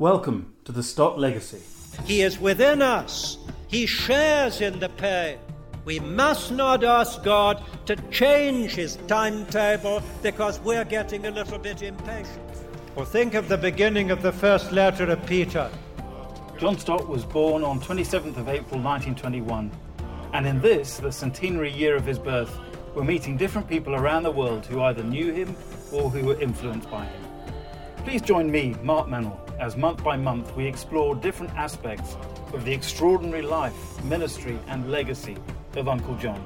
Welcome to the Stott Legacy. He is within us. He shares in the pain. We must not ask God to change his timetable because we're getting a little bit impatient. Or think of the beginning of the first letter of Peter. John Stott was born on 27th of April 1921, and in this, the centenary year of his birth, we're meeting different people around the world who either knew him or who were influenced by him. Please join me, Mark Meynell, as month by month we explore different aspects of the extraordinary life, ministry, and legacy of Uncle John.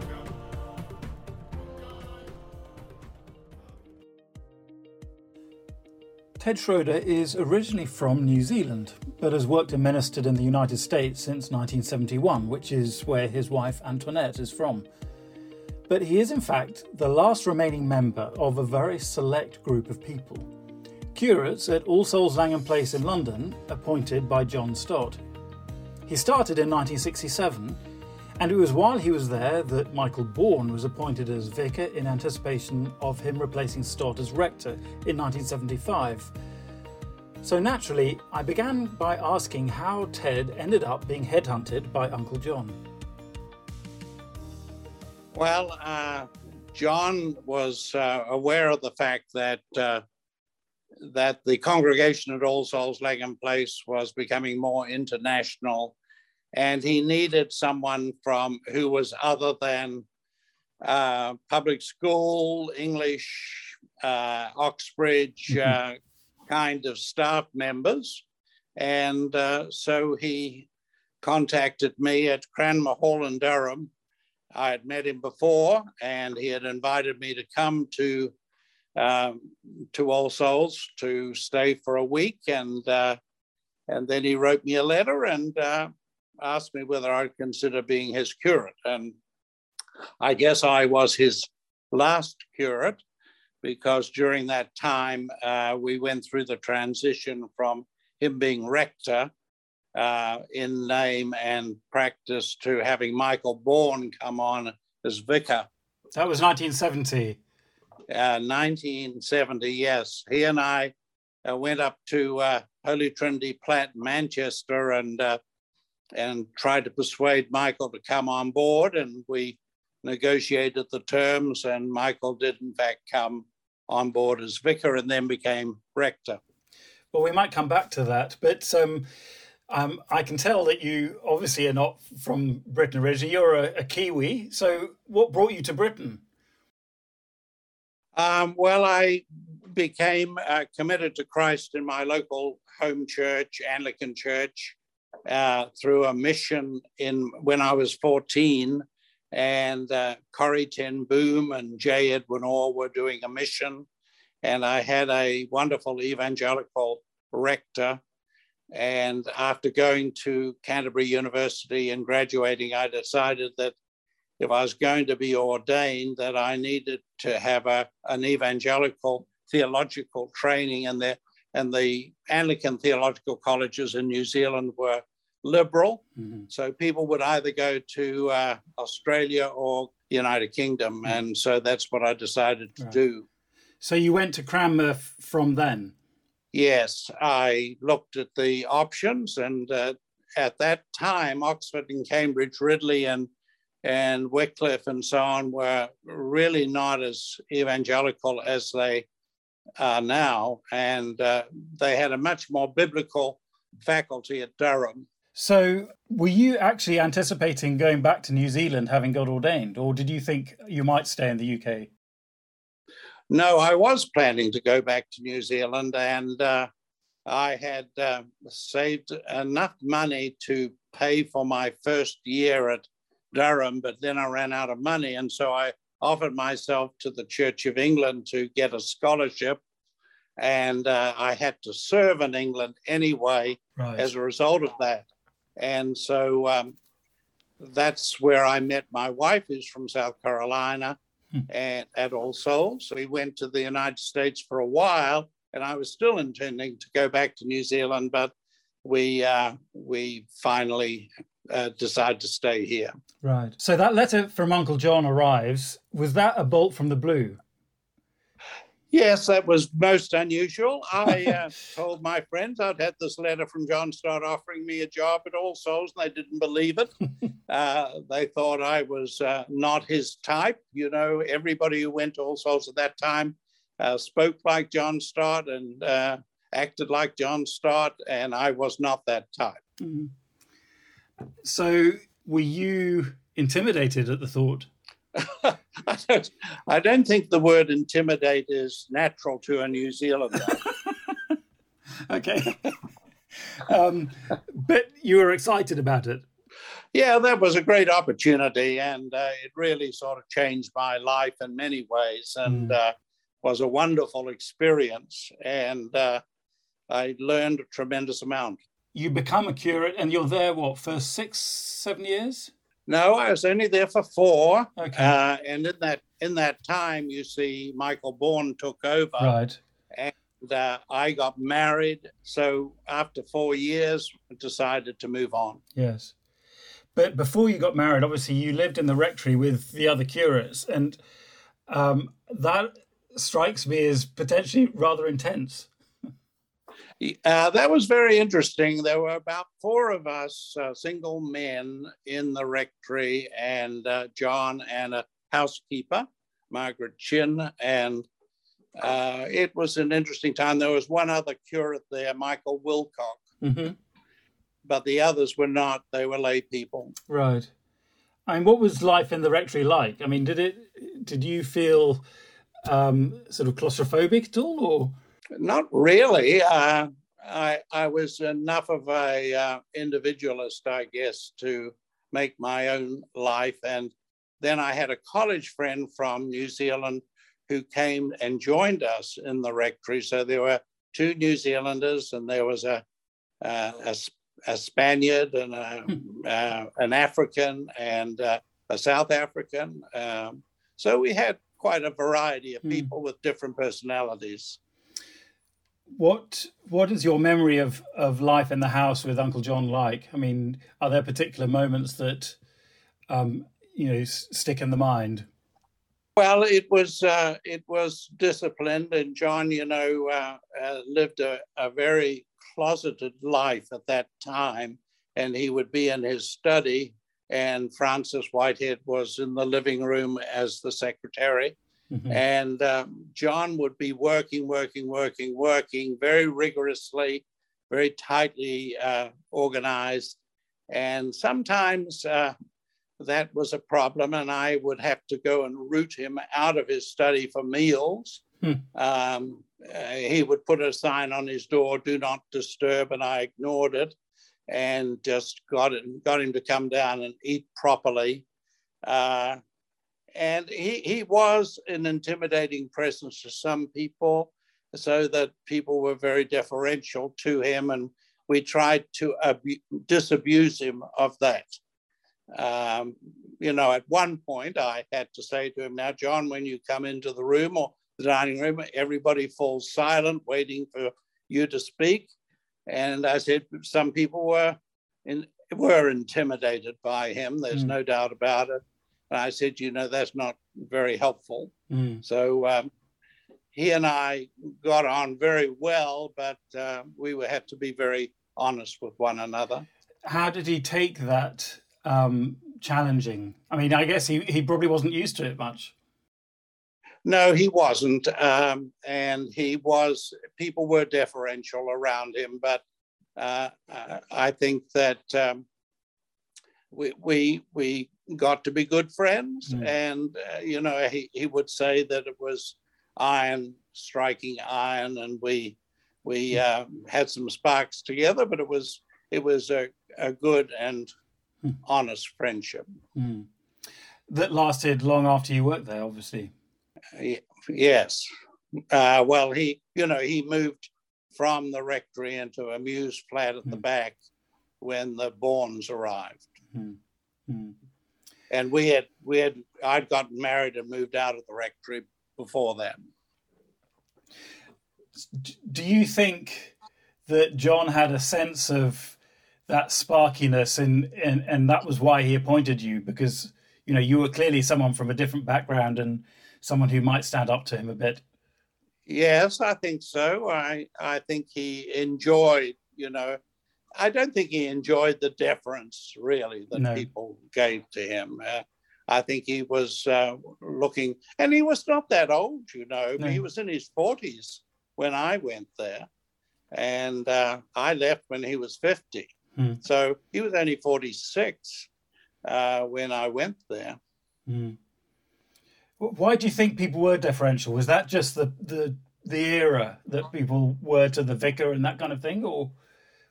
Ted Schroder is originally from New Zealand, but has worked and ministered in the United States since 1971, which is where his wife Antoinette is from. But he is, in fact, the last remaining member of a very select group of people curates at All Souls Langham Place in London, appointed by John Stott. He started in 1967, and it was while he was there that Michael Baughen was appointed as vicar in anticipation of him replacing Stott as rector in 1975. So naturally, I began by asking how Ted ended up being headhunted by Uncle John. Well, uh, John was uh, aware of the fact that uh, that the congregation at All Souls Langham Place was becoming more international, and he needed someone from who was other than uh, public school, English, uh, Oxbridge mm-hmm. uh, kind of staff members. And uh, so he contacted me at Cranmer Hall in Durham. I had met him before, and he had invited me to come to um, to All Souls to stay for a week, and uh, and then he wrote me a letter and uh, asked me whether I'd consider being his curate. And I guess I was his last curate because during that time uh, we went through the transition from him being rector uh, in name and practice to having Michael Baughen come on as vicar. That was 1970. 1970, uh, yes. He and I uh, went up to uh, Holy Trinity Platt, Manchester, and uh, and tried to persuade Michael to come on board. And we negotiated the terms, and Michael did, in fact, come on board as vicar and then became rector. Well, we might come back to that, but um, um, I can tell that you obviously are not from Britain originally. You're a, a Kiwi. So, what brought you to Britain? Um, well, I became uh, committed to Christ in my local home church, Anglican church, uh, through a mission in when I was 14. And uh, Corrie Ten Boom and J. Edwin Orr were doing a mission. And I had a wonderful evangelical rector. And after going to Canterbury University and graduating, I decided that if I was going to be ordained, that I needed to have a, an evangelical theological training, and the and the Anglican theological colleges in New Zealand were liberal, mm-hmm. so people would either go to uh, Australia or the United Kingdom, mm-hmm. and so that's what I decided to right. do. So you went to Cranmer from then. Yes, I looked at the options, and uh, at that time, Oxford and Cambridge, Ridley and and Wycliffe and so on were really not as evangelical as they are now. And uh, they had a much more biblical faculty at Durham. So, were you actually anticipating going back to New Zealand having got ordained, or did you think you might stay in the UK? No, I was planning to go back to New Zealand, and uh, I had uh, saved enough money to pay for my first year at Durham, but then I ran out of money. And so I offered myself to the Church of England to get a scholarship. And uh, I had to serve in England anyway right. as a result of that. And so um, that's where I met my wife, who's from South Carolina, hmm. and at All Souls. We went to the United States for a while, and I was still intending to go back to New Zealand, but we uh, we finally uh, decide to stay here. Right. So that letter from Uncle John arrives. Was that a bolt from the blue? Yes, that was most unusual. I uh, told my friends I'd had this letter from John Stott offering me a job at All Souls, and they didn't believe it. uh, they thought I was uh, not his type. You know, everybody who went to All Souls at that time uh, spoke like John Stott and uh, acted like John Stott, and I was not that type. Mm-hmm. So, were you intimidated at the thought? I, don't, I don't think the word intimidate is natural to a New Zealander. okay. um, but you were excited about it. Yeah, that was a great opportunity, and uh, it really sort of changed my life in many ways, and mm. uh, was a wonderful experience. And uh, I learned a tremendous amount. You become a curate, and you're there what for six, seven years? No, I was only there for four. Okay. Uh, and in that in that time, you see, Michael Baughen took over. Right. And uh, I got married. So after four years, I decided to move on. Yes. But before you got married, obviously you lived in the rectory with the other curates, and um, that strikes me as potentially rather intense. Uh, that was very interesting. There were about four of us, uh, single men, in the rectory, and uh, John and a housekeeper, Margaret Chin. And uh, it was an interesting time. There was one other curate there, Michael Wilcock, mm-hmm. but the others were not. They were lay people. Right. I mean, what was life in the rectory like? I mean, did it? Did you feel um, sort of claustrophobic at all, or? Not really. Uh, I I was enough of a uh, individualist, I guess, to make my own life. And then I had a college friend from New Zealand who came and joined us in the rectory. So there were two New Zealanders, and there was a a, a, a Spaniard and a, hmm. uh, an African and uh, a South African. Um, so we had quite a variety of hmm. people with different personalities what what is your memory of of life in the house with Uncle John like? I mean, are there particular moments that um, you know stick in the mind? Well, it was uh, it was disciplined, and John, you know, uh, uh, lived a, a very closeted life at that time, and he would be in his study, and Frances Whitehead was in the living room as the secretary Mm-hmm. And um, John would be working, working, working, working very rigorously, very tightly uh, organized. And sometimes uh, that was a problem, and I would have to go and root him out of his study for meals. Hmm. Um, uh, he would put a sign on his door, "Do not disturb," and I ignored it, and just got it, got him to come down and eat properly. Uh, and he, he was an intimidating presence to some people, so that people were very deferential to him, and we tried to abu- disabuse him of that. Um, you know, at one point, I had to say to him, Now, John, when you come into the room or the dining room, everybody falls silent, waiting for you to speak. And I said, Some people were, in, were intimidated by him, there's mm. no doubt about it. And I said, you know, that's not very helpful. Mm. So um, he and I got on very well, but uh, we had to be very honest with one another. How did he take that um, challenging? I mean, I guess he, he probably wasn't used to it much. No, he wasn't. Um, and he was, people were deferential around him, but uh, I think that um, we, we, we got to be good friends. Mm. And, uh, you know, he, he would say that it was iron striking iron and we, we mm. uh, had some sparks together, but it was, it was a, a good and mm. honest friendship. Mm. That lasted long after you worked there, obviously. Yes. Uh, well, he, you know, he moved from the rectory into a mews flat at the mm. back when the Baughens arrived. Mm. Mm and we had we had I'd gotten married and moved out of the rectory before that. Do you think that John had a sense of that sparkiness and, and and that was why he appointed you because you know you were clearly someone from a different background and someone who might stand up to him a bit Yes, I think so. I I think he enjoyed, you know, I don't think he enjoyed the deference really that no. people gave to him. Uh, I think he was uh, looking, and he was not that old, you know. No. He was in his forties when I went there, and uh, I left when he was fifty. Hmm. So he was only forty six uh, when I went there. Hmm. Why do you think people were deferential? Was that just the the the era that people were to the vicar and that kind of thing, or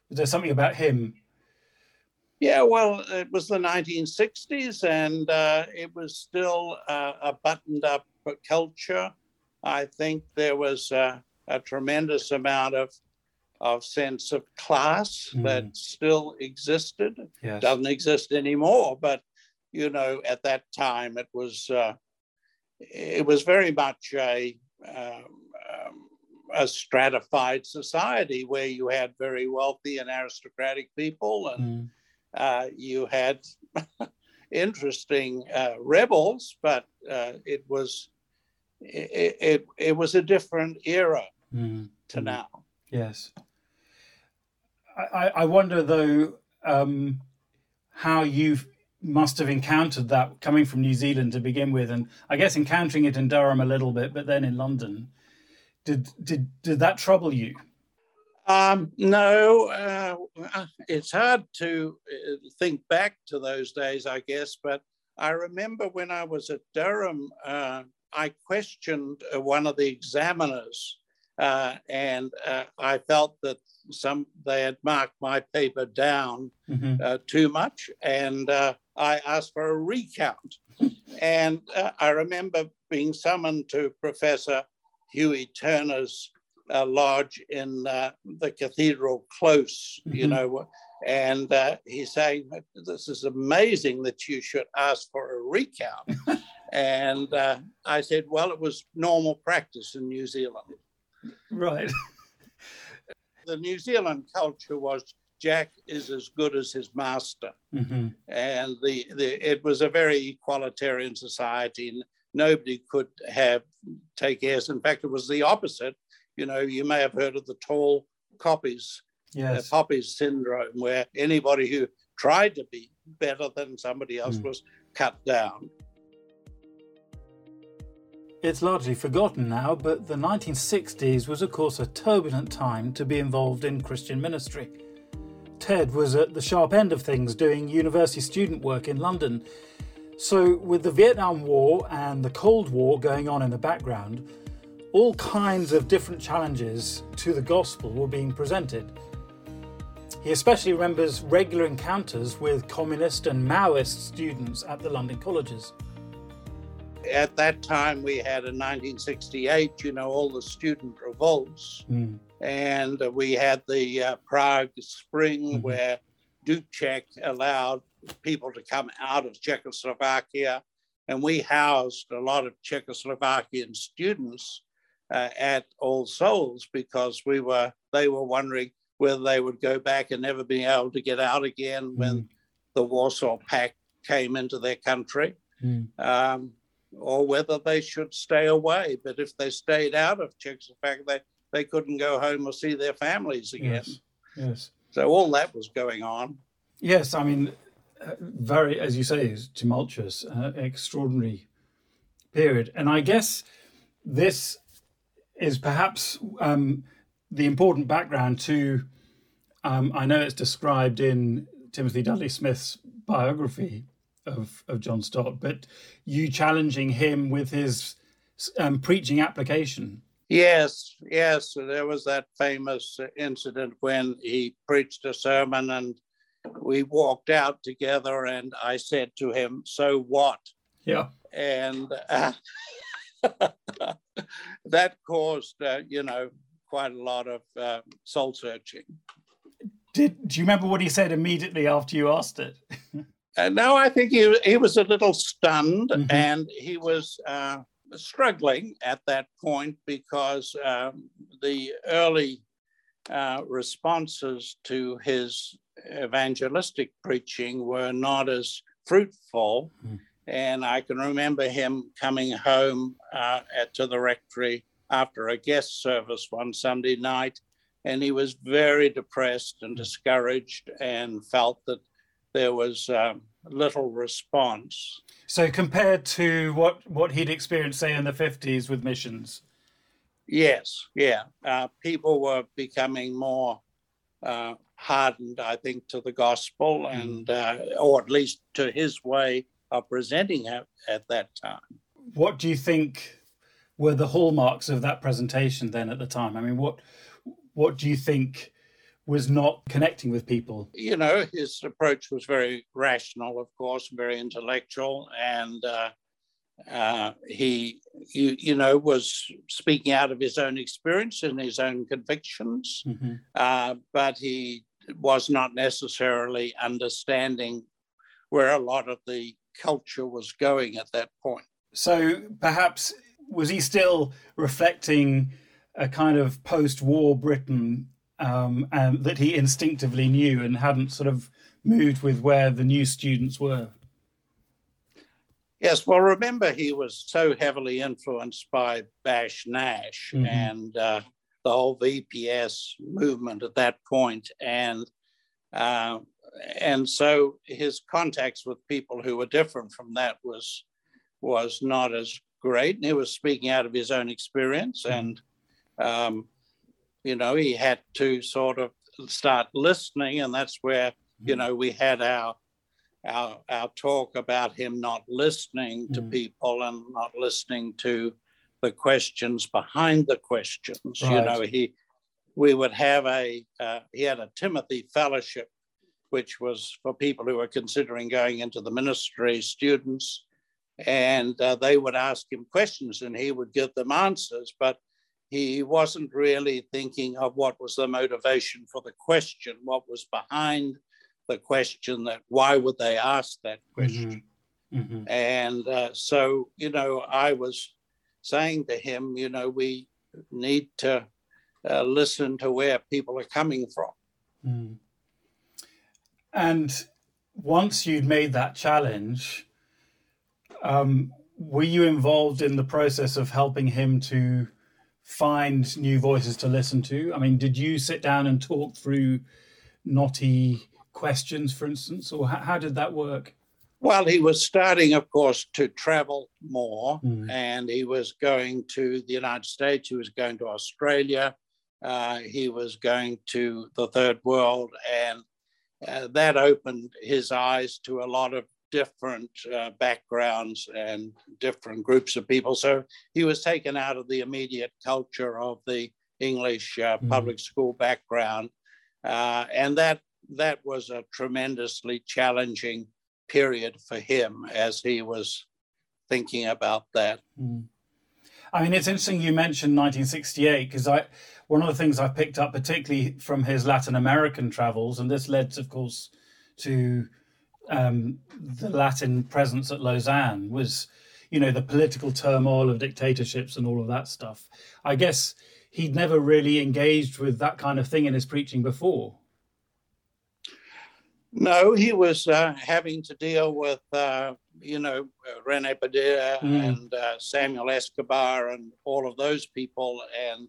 was there something about him? Yeah, well, it was the 1960s, and uh, it was still uh, a buttoned-up culture. I think there was uh, a tremendous amount of of sense of class mm. that still existed. Yes. Doesn't exist anymore, but you know, at that time, it was uh, it was very much a um, um, a stratified society where you had very wealthy and aristocratic people, and mm. uh, you had interesting uh, rebels, but uh, it was it, it, it was a different era mm. to mm. now. Yes, I, I wonder though um, how you must have encountered that coming from New Zealand to begin with, and I guess encountering it in Durham a little bit, but then in London. Did did did that trouble you? Um, no, uh, it's hard to uh, think back to those days, I guess. But I remember when I was at Durham, uh, I questioned uh, one of the examiners, uh, and uh, I felt that some they had marked my paper down mm-hmm. too much, and I asked for a recount. and I remember being summoned to Professor Hughie Turner's uh, lodge in uh, the Cathedral Close, mm-hmm. you know, and uh, he's saying, This is amazing that you should ask for a recount. and uh, I said, Well, it was normal practice in New Zealand. Right. the New Zealand culture was Jack is as good as his master. Mm-hmm. And the, the it was a very equalitarian society nobody could have take airs. In fact, it was the opposite. You know, you may have heard of the tall copies, uh, yes. poppies syndrome, where anybody who tried to be better than somebody else mm. was cut down. It's largely forgotten now, but the 1960s was, of course, a turbulent time to be involved in Christian ministry. Ted was at the sharp end of things doing university student work in London so, with the Vietnam War and the Cold War going on in the background, all kinds of different challenges to the gospel were being presented. He especially remembers regular encounters with communist and Maoist students at the London colleges. At that time, we had in 1968, you know, all the student revolts. Mm. And we had the uh, Prague Spring, mm-hmm. where Dubček allowed people to come out of Czechoslovakia. And we housed a lot of Czechoslovakian students uh, at All Souls because we were they were wondering whether they would go back and never be able to get out again mm. when the Warsaw Pact came into their country, mm. um, or whether they should stay away. But if they stayed out of Czechoslovakia, they, they couldn't go home or see their families again. Yes. yes. So all that was going on. Yes, I mean, very, as you say, is tumultuous, uh, extraordinary period. And I guess this is perhaps um, the important background to. Um, I know it's described in Timothy Dudley Smith's biography of, of John Stott, but you challenging him with his um, preaching application. Yes, yes. There was that famous incident when he preached a sermon and we walked out together and I said to him, So what? Yeah. And uh, that caused, uh, you know, quite a lot of uh, soul searching. Did, do you remember what he said immediately after you asked it? Uh, no, I think he, he was a little stunned mm-hmm. and he was uh, struggling at that point because um, the early uh, responses to his evangelistic preaching were not as fruitful. Mm. And I can remember him coming home uh, at, to the rectory after a guest service one Sunday night, and he was very depressed and discouraged and felt that there was um, little response. So, compared to what, what he'd experienced, say, in the 50s with missions? Yes, yeah. Uh, people were becoming more uh, hardened, I think, to the gospel, mm. and uh, or at least to his way of presenting it at that time. What do you think were the hallmarks of that presentation then at the time? I mean, what what do you think was not connecting with people? You know, his approach was very rational, of course, very intellectual, and uh, he, you, you, know, was speaking out of his own experience and his own convictions, mm-hmm. uh, but he was not necessarily understanding where a lot of the culture was going at that point. So perhaps was he still reflecting a kind of post-war Britain um, and that he instinctively knew and hadn't sort of moved with where the new students were? Yes, well, remember he was so heavily influenced by Bash Nash mm-hmm. and uh, the whole VPS movement at that point, and uh, and so his contacts with people who were different from that was was not as great. And he was speaking out of his own experience, mm-hmm. and um, you know he had to sort of start listening, and that's where you mm-hmm. know we had our our, our talk about him not listening to mm. people and not listening to the questions behind the questions. Right. You know, he we would have a uh, he had a Timothy Fellowship, which was for people who were considering going into the ministry, students, and uh, they would ask him questions and he would give them answers, but he wasn't really thinking of what was the motivation for the question, what was behind the question that why would they ask that question? Mm-hmm. Mm-hmm. And uh, so, you know, I was saying to him, you know, we need to uh, listen to where people are coming from. Mm. And once you'd made that challenge, um, were you involved in the process of helping him to find new voices to listen to? I mean, did you sit down and talk through knotty questions, for instance, or how, how did that work? Well, he was starting, of course, to travel more, mm. and he was going to the United States, he was going to Australia, uh, he was going to the third world, and uh, that opened his eyes to a lot of different uh, backgrounds and different groups of people. So he was taken out of the immediate culture of the English uh, mm. public school background. Uh, and that that was a tremendously challenging period for him as he was thinking about that. Mm. I mean, it's interesting you mentioned 1968 because I one of the things I picked up, particularly from his Latin American travels, and this led, of course, to um, the Latin presence at Lausanne, was you know the political turmoil of dictatorships and all of that stuff. I guess he'd never really engaged with that kind of thing in his preaching before. No, he was uh, having to deal with, uh, you know, Rene Padilla mm. and uh, Samuel Escobar and all of those people, and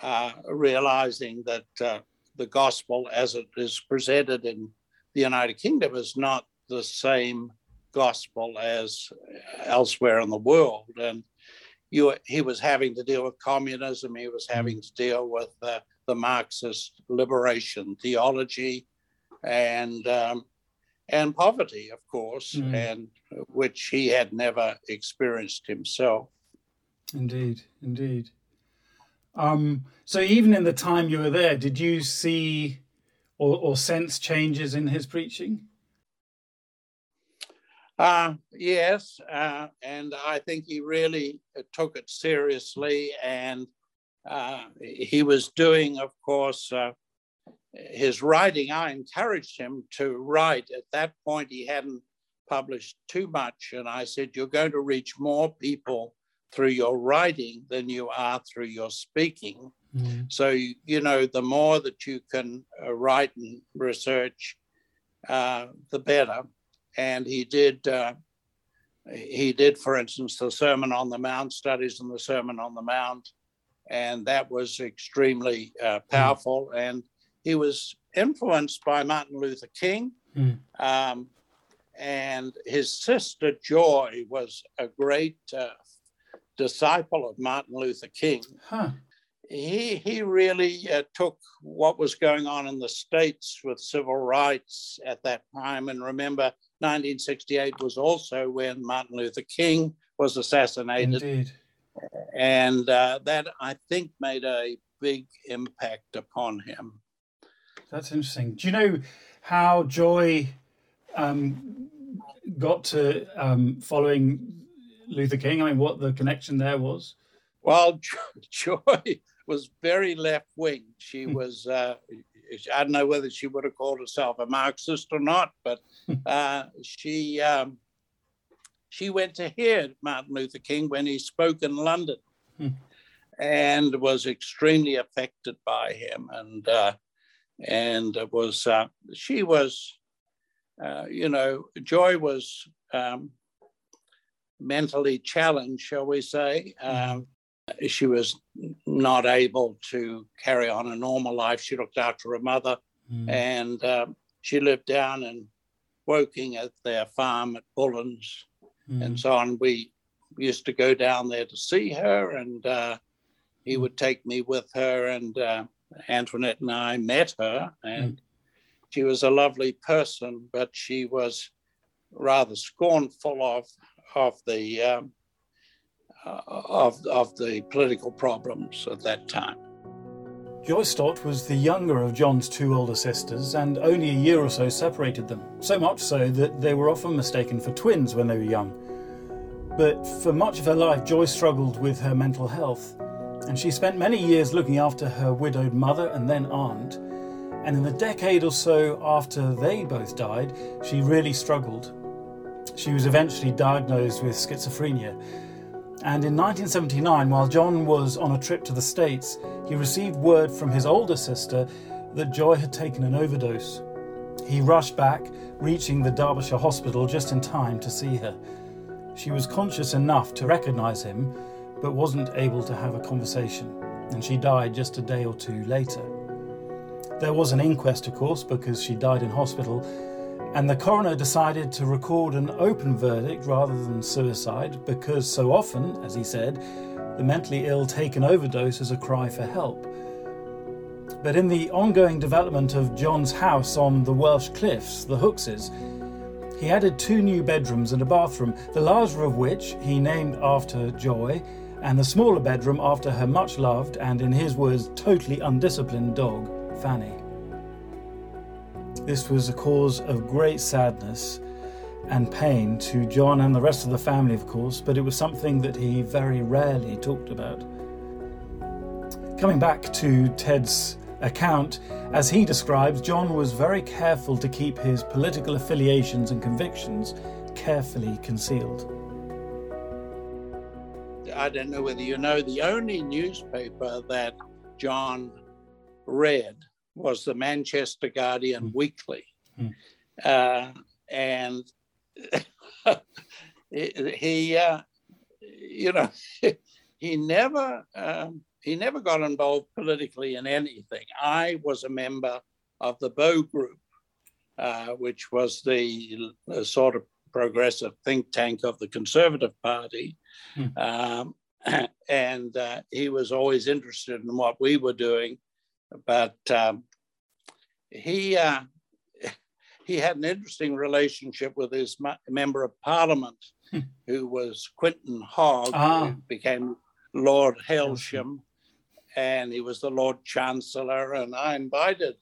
uh, realizing that uh, the gospel as it is presented in the United Kingdom is not the same gospel as elsewhere in the world. And you, he was having to deal with communism, he was having mm. to deal with uh, the Marxist liberation theology and um, and poverty, of course, mm. and which he had never experienced himself. Indeed, indeed. Um, so even in the time you were there, did you see or, or sense changes in his preaching? Uh, yes, uh, and I think he really took it seriously, and uh, he was doing, of course, uh, his writing, I encouraged him to write. At that point, he hadn't published too much. And I said, You're going to reach more people through your writing than you are through your speaking. Mm. So, you know, the more that you can uh, write and research, uh, the better. And he did. Uh, he did, for instance, the Sermon on the Mount, studies and the Sermon on the Mount, and that was extremely uh, powerful. Mm. And he was influenced by Martin Luther King. Mm. Um, and his sister Joy was a great uh, disciple of Martin Luther King. Huh. He, he really uh, took what was going on in the States with civil rights at that time. And remember, 1968 was also when Martin Luther King was assassinated. Indeed. And uh, that, I think, made a big impact upon him. That's interesting. Do you know how Joy um, got to um, following Luther King? I mean, what the connection there was? Well, Joy was very left wing. She hmm. was, uh, I don't know whether she would have called herself a Marxist or not, but hmm. uh, she um, she went to hear Martin Luther King when he spoke in London, hmm. and was extremely affected by him, and uh, and it was uh, she was, uh, you know, Joy was. Um, mentally challenged, shall we say. Hmm. Um, she was not able to carry on a normal life. She looked after her mother, mm. and um, she lived down in Woking at their farm at Bullens, mm. and so on. We used to go down there to see her, and uh, he would take me with her, and uh, Antoinette and I met her, and mm. she was a lovely person, but she was rather scornful of of the um, uh, of, of the political problems at that time. Joy Stott was the younger of John's two older sisters, and only a year or so separated them, so much so that they were often mistaken for twins when they were young. But for much of her life, Joy struggled with her mental health, and she spent many years looking after her widowed mother and then aunt. And in the decade or so after they both died, she really struggled. She was eventually diagnosed with schizophrenia, and in 1979, while John was on a trip to the States, he received word from his older sister that Joy had taken an overdose. He rushed back, reaching the Derbyshire hospital just in time to see her. She was conscious enough to recognize him, but wasn't able to have a conversation, and she died just a day or two later. There was an inquest, of course, because she died in hospital, and the coroner decided to record an open verdict rather than suicide because so often, as he said, the mentally ill take an overdose as a cry for help. But in the ongoing development of John's house on the Welsh cliffs, the Hookses, he added two new bedrooms and a bathroom, the larger of which he named after Joy, and the smaller bedroom after her much loved and, in his words, totally undisciplined dog, Fanny. This was a cause of great sadness and pain to John and the rest of the family, of course, but it was something that he very rarely talked about. Coming back to Ted's account, as he describes, John was very careful to keep his political affiliations and convictions carefully concealed. I don't know whether you know, the only newspaper that John read was the Manchester Guardian mm. Weekly. Mm. Uh, and he, uh, you know, he never um, he never got involved politically in anything. I was a member of the Bow Group, uh, which was the, the, sort of progressive think tank of the Conservative Party. Mm. Um, and uh, he was always interested in what we were doing but um, he uh, he had an interesting relationship with his member of parliament, hmm. who was Quintin Hogg, ah. who became Lord Hailsham, and he was the Lord Chancellor. And I invited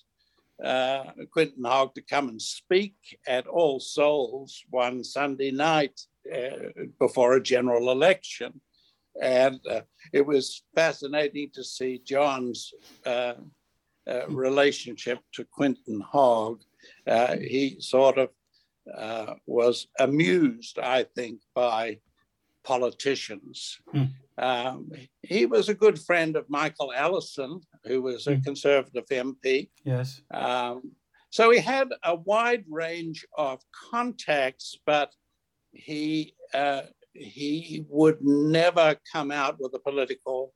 uh, Quintin Hogg to come and speak at All Souls one Sunday night uh, before a general election. And uh, it was fascinating to see John's uh, uh, relationship to Quintin Hogg. Uh, he sort of uh, was amused, I think, by politicians. Hmm. Um, he was a good friend of Michael Allison, who was a hmm. Conservative MP. Yes. Um, so he had a wide range of contacts, but he uh, he would never come out with a political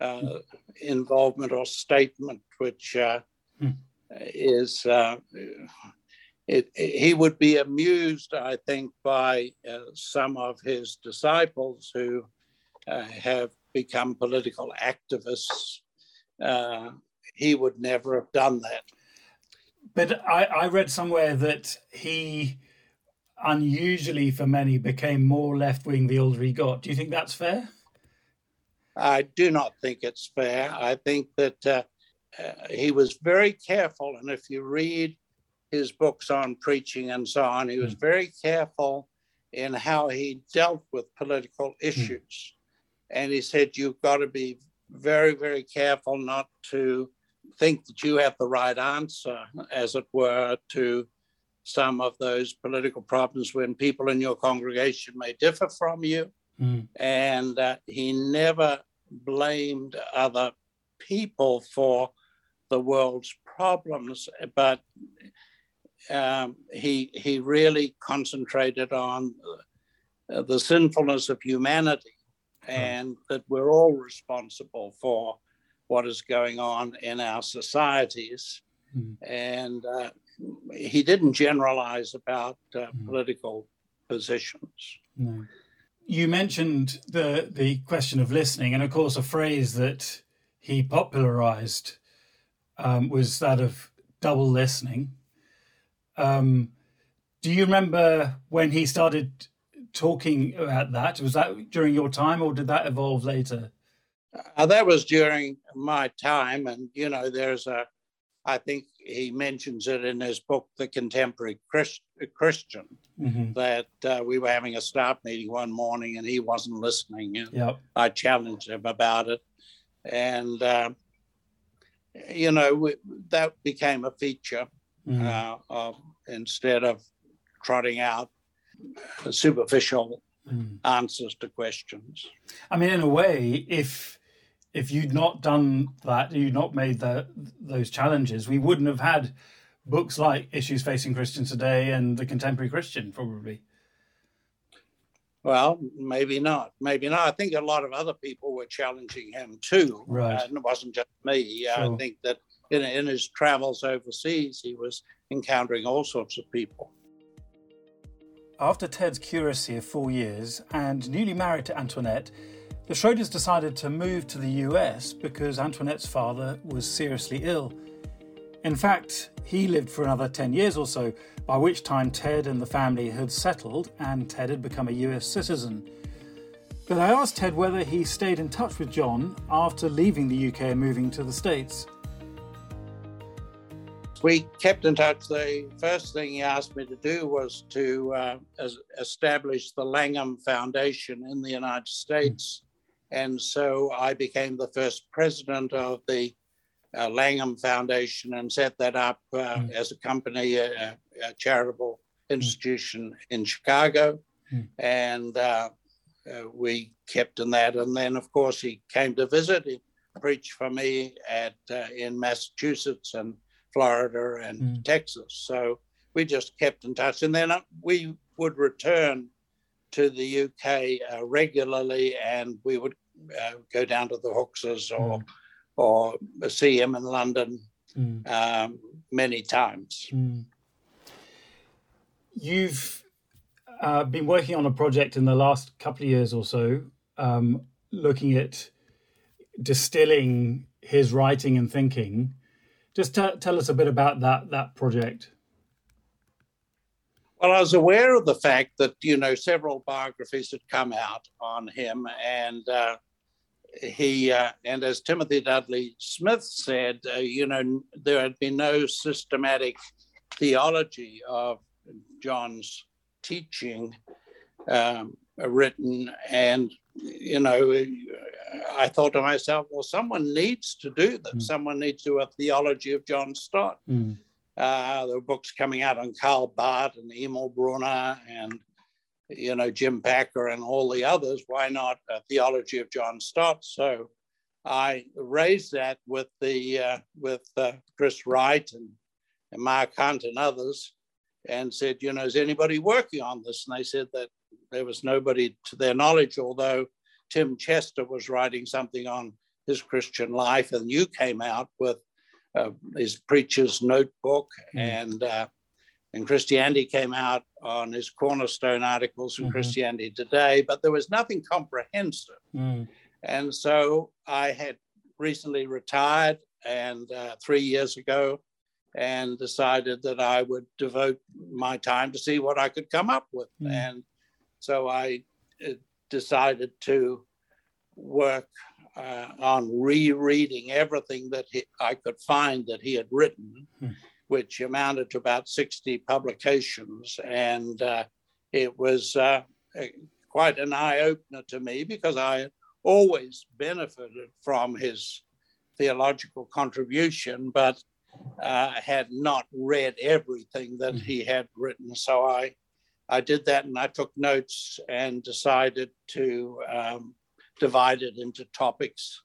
uh, involvement or statement, which uh, mm. is uh, it, it, he would be amused, I think, by uh, some of his disciples who uh, have become political activists. Uh, he would never have done that. But I, I read somewhere that he unusually for many became more left wing the older he got. Do you think that's fair? I do not think it's fair. I think that uh, uh, he was very careful, and if you read his books on preaching and so on, he was mm. very careful in how he dealt with political hmm. issues. Mm. And he said, You've got to be very, very careful not to think that you have the right answer, as it were, to some of those political problems when people in your congregation may differ from you. Mm. And uh, he never blamed other people for the world's problems, but um, he he really concentrated on uh, the sinfulness of humanity, and that we're all responsible for what is going on in our societies. Mm. And uh, he didn't generalize about uh, mm. political positions. No. You mentioned the the question of listening, and of course, a phrase that he popularized um, was that of double listening. Um, do you remember when he started talking about that? Was that during your time, or did that evolve later? Uh, that was during my time, and you know, there's a. I think he mentions it in his book, The Contemporary Christ- Christian, mm-hmm. that uh, we were having a staff meeting one morning and he wasn't listening. And yep. I challenged him about it, and uh, you know, we, that became a feature mm. uh, of, instead of trotting out superficial mm. answers to questions. I mean, in a way, if if you'd not done that, you'd not made the, those challenges, we wouldn't have had books like Issues Facing Christians Today and The Contemporary Christian, probably. Well, maybe not. Maybe not. I think a lot of other people were challenging him too. Right. Uh, and it wasn't just me. Sure. I think that in, in his travels overseas, he was encountering all sorts of people. After Ted's curacy of four years and newly married to Antoinette, the Schroders decided to move to the US because Antoinette's father was seriously ill. In fact, he lived for another 10 years or so, by which time Ted and the family had settled and Ted had become a US citizen. But I asked Ted whether he stayed in touch with John after leaving the UK and moving to the States. We kept in touch. The first thing he asked me to do was to uh, establish the Langham Foundation in the United States. And so I became the first president of the uh, Langham Foundation and set that up uh, mm. as a company, a, a charitable mm. institution in Chicago. Mm. And uh, uh, we kept in that. And then, of course, he came to visit. He preached for me at uh, in Massachusetts and Florida and mm. Texas. So we just kept in touch. And then uh, we would return to the UK regularly and we would go down to the Hookses or mm or see him in London mm. um, many times. Mm. You've uh, been working on a project in the last couple of years or so, um, looking at distilling his writing and thinking. Just t- tell us a bit about that that project. Well, I was aware of the fact that you know several biographies had come out on him, and uh, he uh, and as Timothy Dudley Smith said, uh, you know, there had been no systematic theology of John's teaching um, written, and you know, I thought to myself, well, someone needs to do that. Mm. Someone needs to do a theology of John Stott. Mm. Uh, there were books coming out on Karl Barth and Emil Brunner and you know, Jim Packer and all the others, why not a theology of John Stott? So I raised that with the uh, with uh, Chris Wright and, and Mark Hunt and others, and said, you know, is anybody working on this? And they said that there was nobody to their knowledge, although Tim Chester was writing something on his Christian life. And you came out with uh, his preacher's notebook, mm. and uh, and Christianity came out on his cornerstone articles in mm-hmm. Christianity Today, but there was nothing comprehensive. Mm. And so I had recently retired, and uh, three years ago, and decided that I would devote my time to see what I could come up with. Mm. And so I uh, decided to work uh, on rereading everything that he, I could find that he had written, hmm. which amounted to about 60 publications. And uh, it was uh, quite an eye opener to me because I had always benefited from his theological contribution, but uh, had not read everything that hmm. he had written. So I, I did that and I took notes and decided to um, divided into topics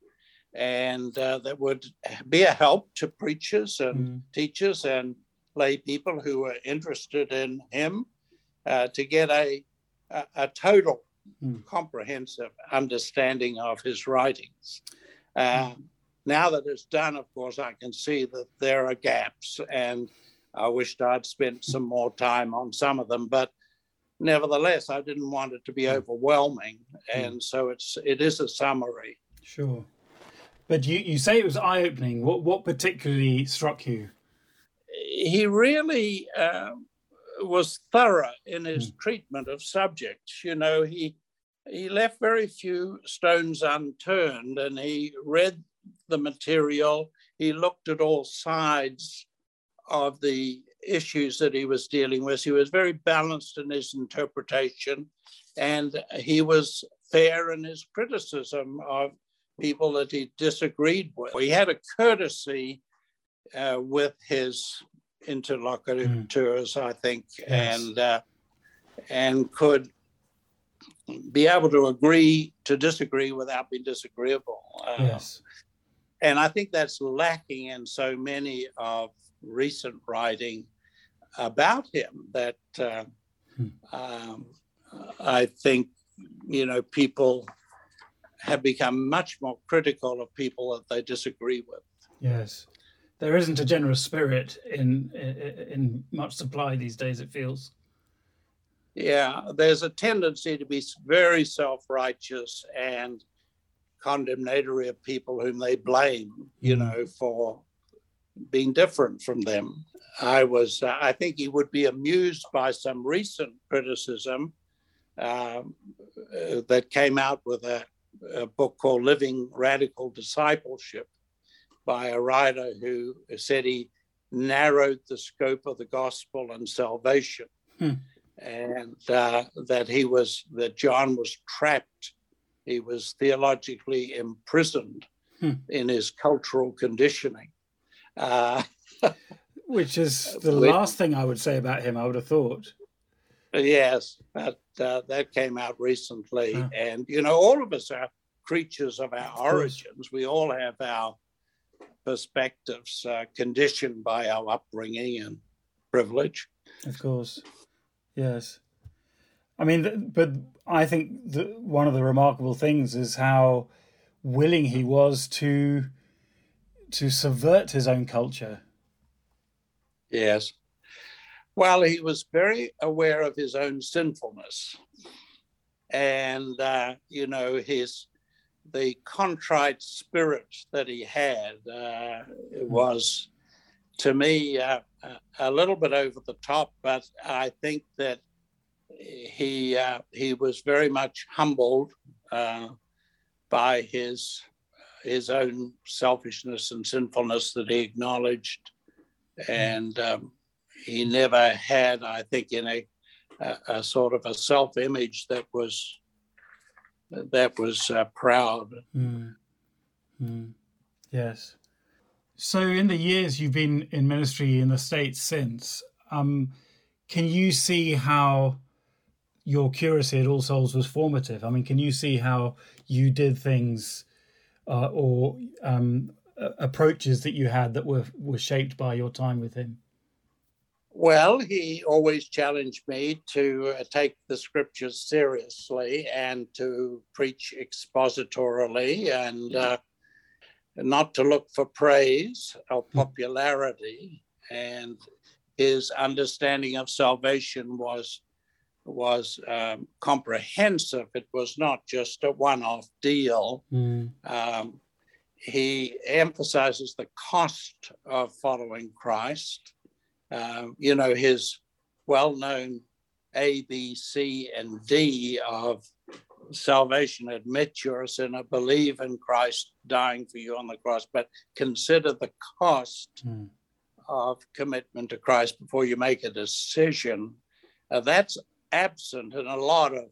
and uh, that would be a help to preachers and mm. teachers and lay people who are interested in him uh, to get a, a, a total mm. comprehensive understanding of his writings. Uh, mm. Now that it's done, of course, I can see that there are gaps, and I wished I'd spent some more time on some of them. But nevertheless, I didn't want it to be hmm. overwhelming, hmm. and so it's it is a summary. Sure, but you you say it was eye opening. What what particularly struck you? He really uh, was thorough in his mm. treatment of subjects. You know, he he left very few stones unturned, and he read the material. He looked at all sides of the issues that he was dealing with. He was very balanced in his interpretation, and he was fair in his criticism of people that he disagreed with. He had a courtesy uh, with his interlocutors, mm. I think, yes. and uh, and could be able to agree to disagree without being disagreeable. Uh, yes. And I think that's lacking in so many of recent writing about him that uh, hmm. um, I think you know people have become much more critical of people that they disagree with. Yes, there isn't a generous spirit in in, much supply these days. It feels. Yeah, there's a tendency to be very self-righteous and condemnatory of people whom they blame, you hmm. know, for being different from them. I was, uh, I think he would be amused by some recent criticism uh, that came out with a, a, book called Living Radical Discipleship by a writer who said he narrowed the scope of the gospel and salvation. Hmm. And uh, that he was, that John was trapped, he was theologically imprisoned hmm. in his cultural conditioning. Uh, Which is the last thing I would say about him, I would have thought. Yes, that, uh, that came out recently. Huh. And, you know, all of us are creatures of our of origins. We all have our perspectives uh, conditioned by our upbringing and privilege. Of course. Yes. I mean, but I think that one of the remarkable things is how willing he was to to subvert his own culture. Yes. Well, he was very aware of his own sinfulness. And, uh, you know, his the contrite spirit that he had uh, was, to me, uh, a little bit over the top, but I think that he uh, he was very much humbled uh, by his his own selfishness and sinfulness that he acknowledged, and um, he never had, I think, in a, a, a sort of a self-image that was that was uh, proud. Mm. Mm. Yes. So, in the years you've been in ministry in the states since, um, can you see how your curacy at All Souls was formative? I mean, can you see how you did things uh, or um, approaches that you had that were were shaped by your time with him? Well, he always challenged me to uh, take the scriptures seriously and to preach expositorily. And uh, not to look for praise or popularity, and his understanding of salvation was was um, comprehensive. It was not just a one-off deal. Mm. Um, he emphasizes the cost of following Christ. Um, you know his well-known A, B, C, and D of salvation. Admit you're a sinner, believe in Christ dying for you on the cross, but consider the cost. Mm of commitment to Christ before you make a decision. Uh, that's absent in a lot of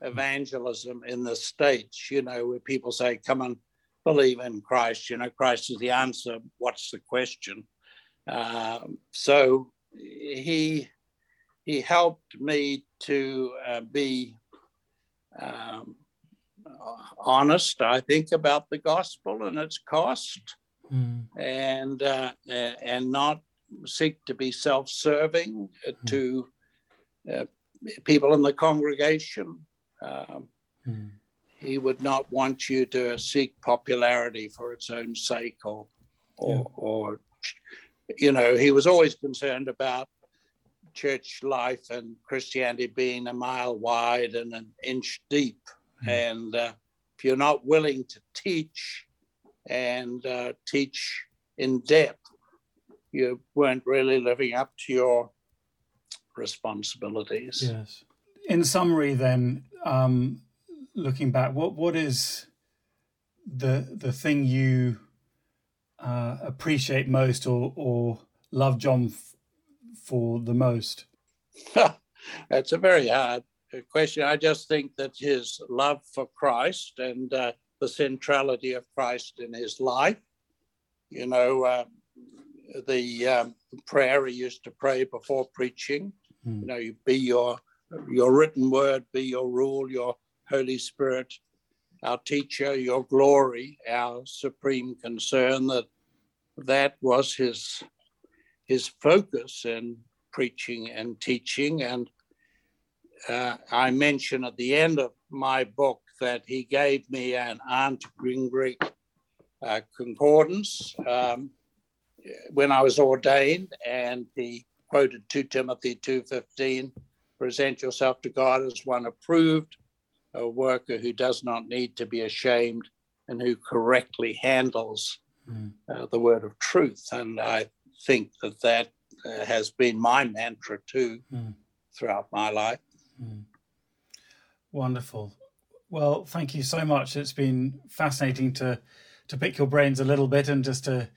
evangelism in the States, you know, where people say, come and believe in Christ. You know, Christ is the answer. What's the question? Um, so he he helped me to uh, be um, honest, I think, about the gospel and its cost mm. and uh, and not seek to be self-serving mm. to uh, people in the congregation. Um, mm. He would not want you to seek popularity for its own sake, or or, yeah. or you know, he was always concerned about church life and Christianity being a mile wide and an inch deep. Mm. And uh, if you're not willing to teach and uh, teach in depth, you weren't really living up to your responsibilities. Yes. In summary, then, um, looking back, what what is the the thing you uh, appreciate most or or love John f- for the most? That's a very hard question. I just think that his love for Christ and uh, the centrality of Christ in his life. You know, uh, the um, prayer he used to pray before preaching. Mm. You know, you be your your written word, be your rule, your Holy Spirit, our teacher, your glory, our supreme concern. That that was his his focus in preaching and teaching. And uh, I mention at the end of my book that he gave me Arndt Gingrich uh, concordance um, when I was ordained, and he quoted 2 Timothy 2.15, present yourself to God as one approved, a worker who does not need to be ashamed and who correctly handles mm. uh, the word of truth. And I think that that uh, has been my mantra too mm. throughout my life. Mm. Wonderful. Well, thank you so much. It's been fascinating to to pick your brains a little bit and just to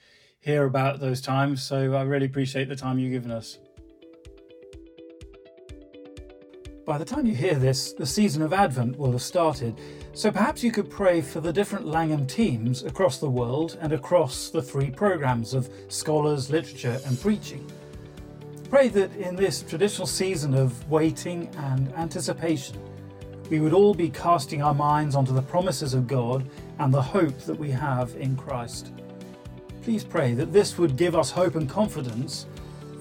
hear about those times. So I really appreciate the time you've given us. By the time you hear this, the season of Advent will have started, so perhaps you could pray for the different Langham teams across the world and across the three programs of scholars, literature, and preaching. Pray that in this traditional season of waiting and anticipation, we would all be casting our minds onto the promises of God and the hope that we have in Christ. Please pray that this would give us hope and confidence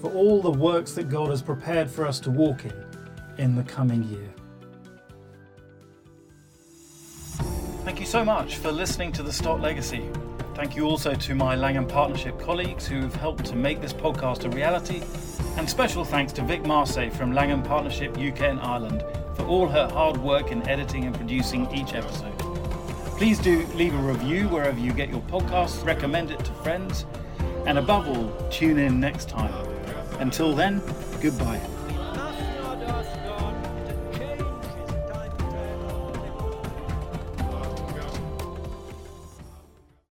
for all the works that God has prepared for us to walk in in the coming year. Thank you so much for listening to The Stott Legacy. Thank you also to my Langham Partnership colleagues who have helped to make this podcast a reality. And special thanks to Vic Marsay from Langham Partnership UK and Ireland for all her hard work in editing and producing each episode. Please do leave a review wherever you get your podcasts, recommend it to friends, and above all, tune in next time. Until then, goodbye.